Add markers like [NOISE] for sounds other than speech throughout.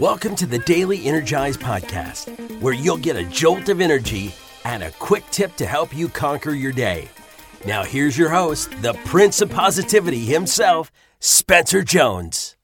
Welcome to the Daily Energize Podcast, where you'll get a jolt of energy and a quick tip to help you conquer your day. Now, here's your host, the Prince of Positivity himself, Spencer Jones.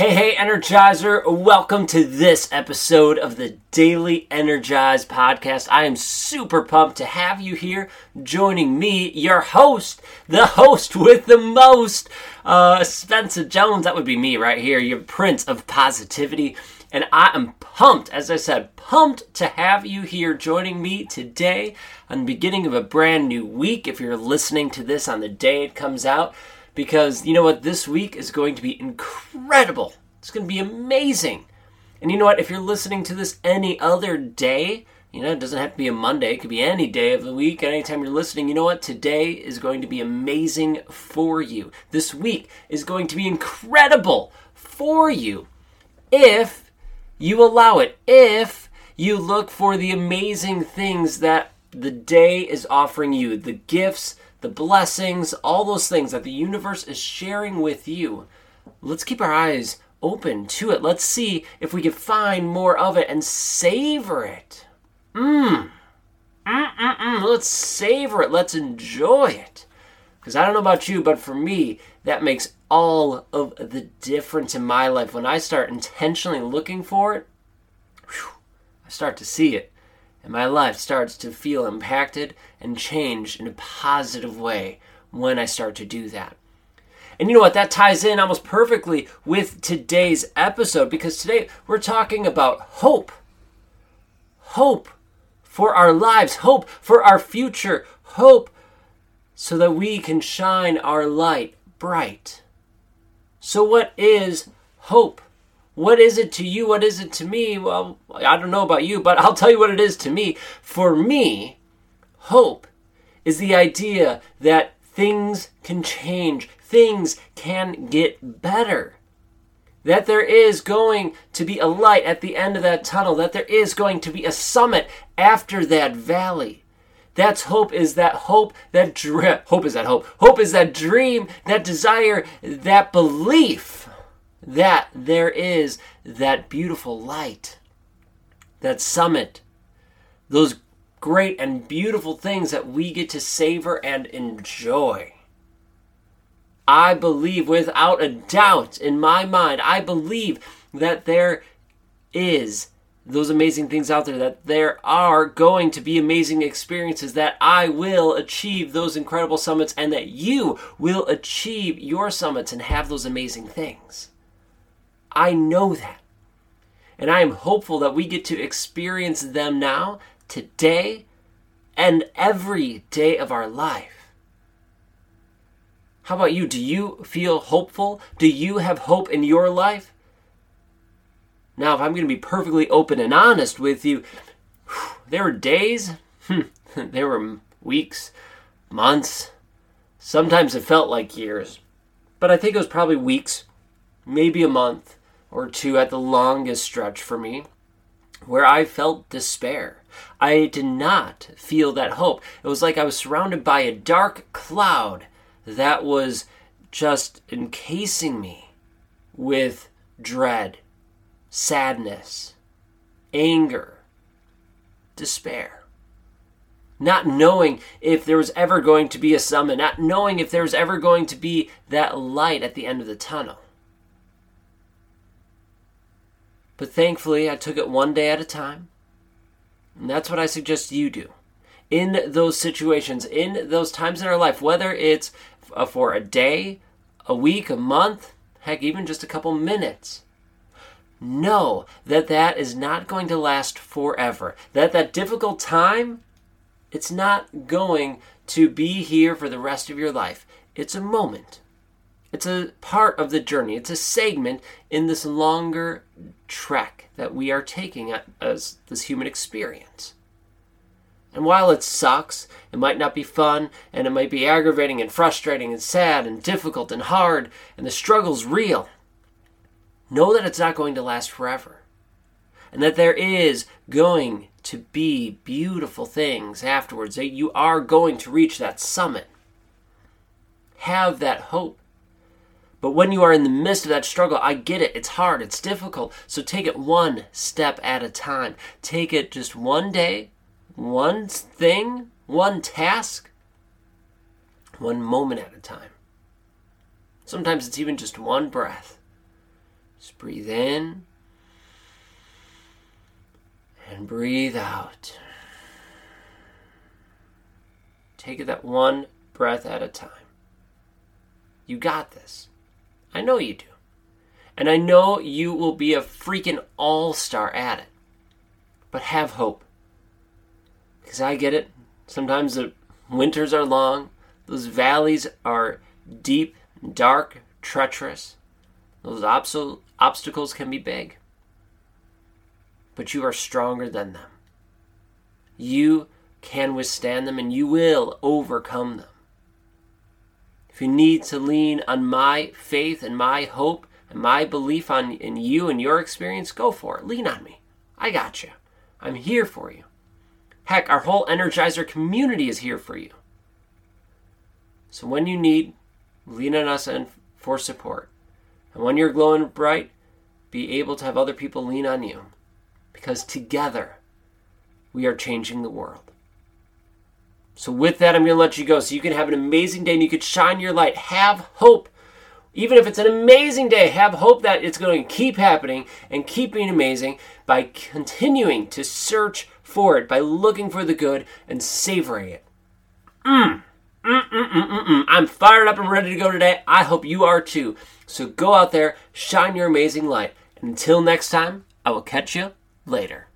Hey, hey, Energizer. Welcome to this episode of the Daily Energize podcast. I am super pumped to have you here joining me, your host, the host with the most, uh, Spencer Jones. That would be me right here, your Prince of Positivity. And I am pumped, as I said, pumped to have you here joining me today on the beginning of a brand new week. If you're listening to this on the day it comes out, because you know what? This week is going to be incredible. It's going to be amazing. And you know what? If you're listening to this any other day, you know, it doesn't have to be a Monday, it could be any day of the week, anytime you're listening. You know what? Today is going to be amazing for you. This week is going to be incredible for you if you allow it, if you look for the amazing things that the day is offering you, the gifts, the blessings, all those things that the universe is sharing with you. Let's keep our eyes open to it. Let's see if we can find more of it and savor it. Mmm. Mm-mm-mm. Let's savor it. Let's enjoy it. Because I don't know about you, but for me, that makes all of the difference in my life. When I start intentionally looking for it, whew, I start to see it and my life starts to feel impacted and changed in a positive way when I start to do that. And you know what? That ties in almost perfectly with today's episode because today we're talking about hope. Hope for our lives, hope for our future, hope so that we can shine our light bright. So, what is hope? What is it to you? What is it to me? Well, I don't know about you, but I'll tell you what it is to me. For me, hope is the idea that things can change, things can get better. That there is going to be a light at the end of that tunnel, that there is going to be a summit after that valley. That's hope is that hope, that dream. [LAUGHS] Hope is that hope. Hope is that dream, that desire, that belief that there is that beautiful light, that summit, those great and beautiful things that we get to savor and enjoy. I believe without a doubt in my mind, I believe that there is those amazing things out there, that there are going to be amazing experiences, that I will achieve those incredible summits, and that you will achieve your summits and have those amazing things. I know that. And I am hopeful that we get to experience them now, today, and every day of our life. How about you? Do you feel hopeful? Do you have hope in your life? Now, if I'm going to be perfectly open and honest with you, [SIGHS] there were days, hmm, [LAUGHS] there were weeks, months, sometimes it felt like years, but I think it was probably weeks, maybe a month, or two at the longest stretch for me, where I felt despair. I did not feel that hope. It was like I was surrounded by a dark cloud that was just encasing me with dread, sadness, anger, despair. Not knowing if there was ever going to be a summit, not knowing if there was ever going to be that light at the end of the tunnel. But thankfully, I took it one day at a time. And that's what I suggest you do. In those situations, in those times in our life, whether it's for a day, a week, a month, heck, even just a couple minutes, know that that is not going to last forever. That that difficult time, it's not going to be here for the rest of your life. It's a moment. It's a part of the journey. It's a segment in this longer trek that we are taking as this human experience. And while it sucks, it might not be fun, and it might be aggravating and frustrating and sad and difficult and hard, and the struggle's real, know that it's not going to last forever. And that there is going to be beautiful things afterwards, that you are going to reach that summit. Have that hope But when you are in the midst of that struggle, I get it. It's hard, it's difficult. So take it one step at a time. Take it just one day, one thing, one task, one moment at a time. Sometimes it's even just one breath. Just breathe in and breathe out. Take it that one breath at a time. You got this. I know you do. And I know you will be a freaking all star at it. But have hope. Because I get it. Sometimes the winters are long, those valleys are deep, dark, treacherous. Those obstacles can be big. But you are stronger than them. You can withstand them and you will overcome them. You need to lean on my faith and my hope and my belief on in you and your experience, go for it. Lean on me. I got you. I'm here for you. Heck, our whole Energizer community is here for you. So when you need, lean on us and for support. And when you're glowing bright, be able to have other people lean on you. Because together, we are changing the world. So, with that, I'm going to let you go so you can have an amazing day and you can shine your light. Have hope. Even if it's an amazing day, have hope that it's going to keep happening and keep being amazing by continuing to search for it, by looking for the good and savoring it. Mm. Mm-mm-mm-mm-mm. I'm fired up and ready to go today. I hope you are too. So go out there, shine your amazing light. Until next time, I will catch you later.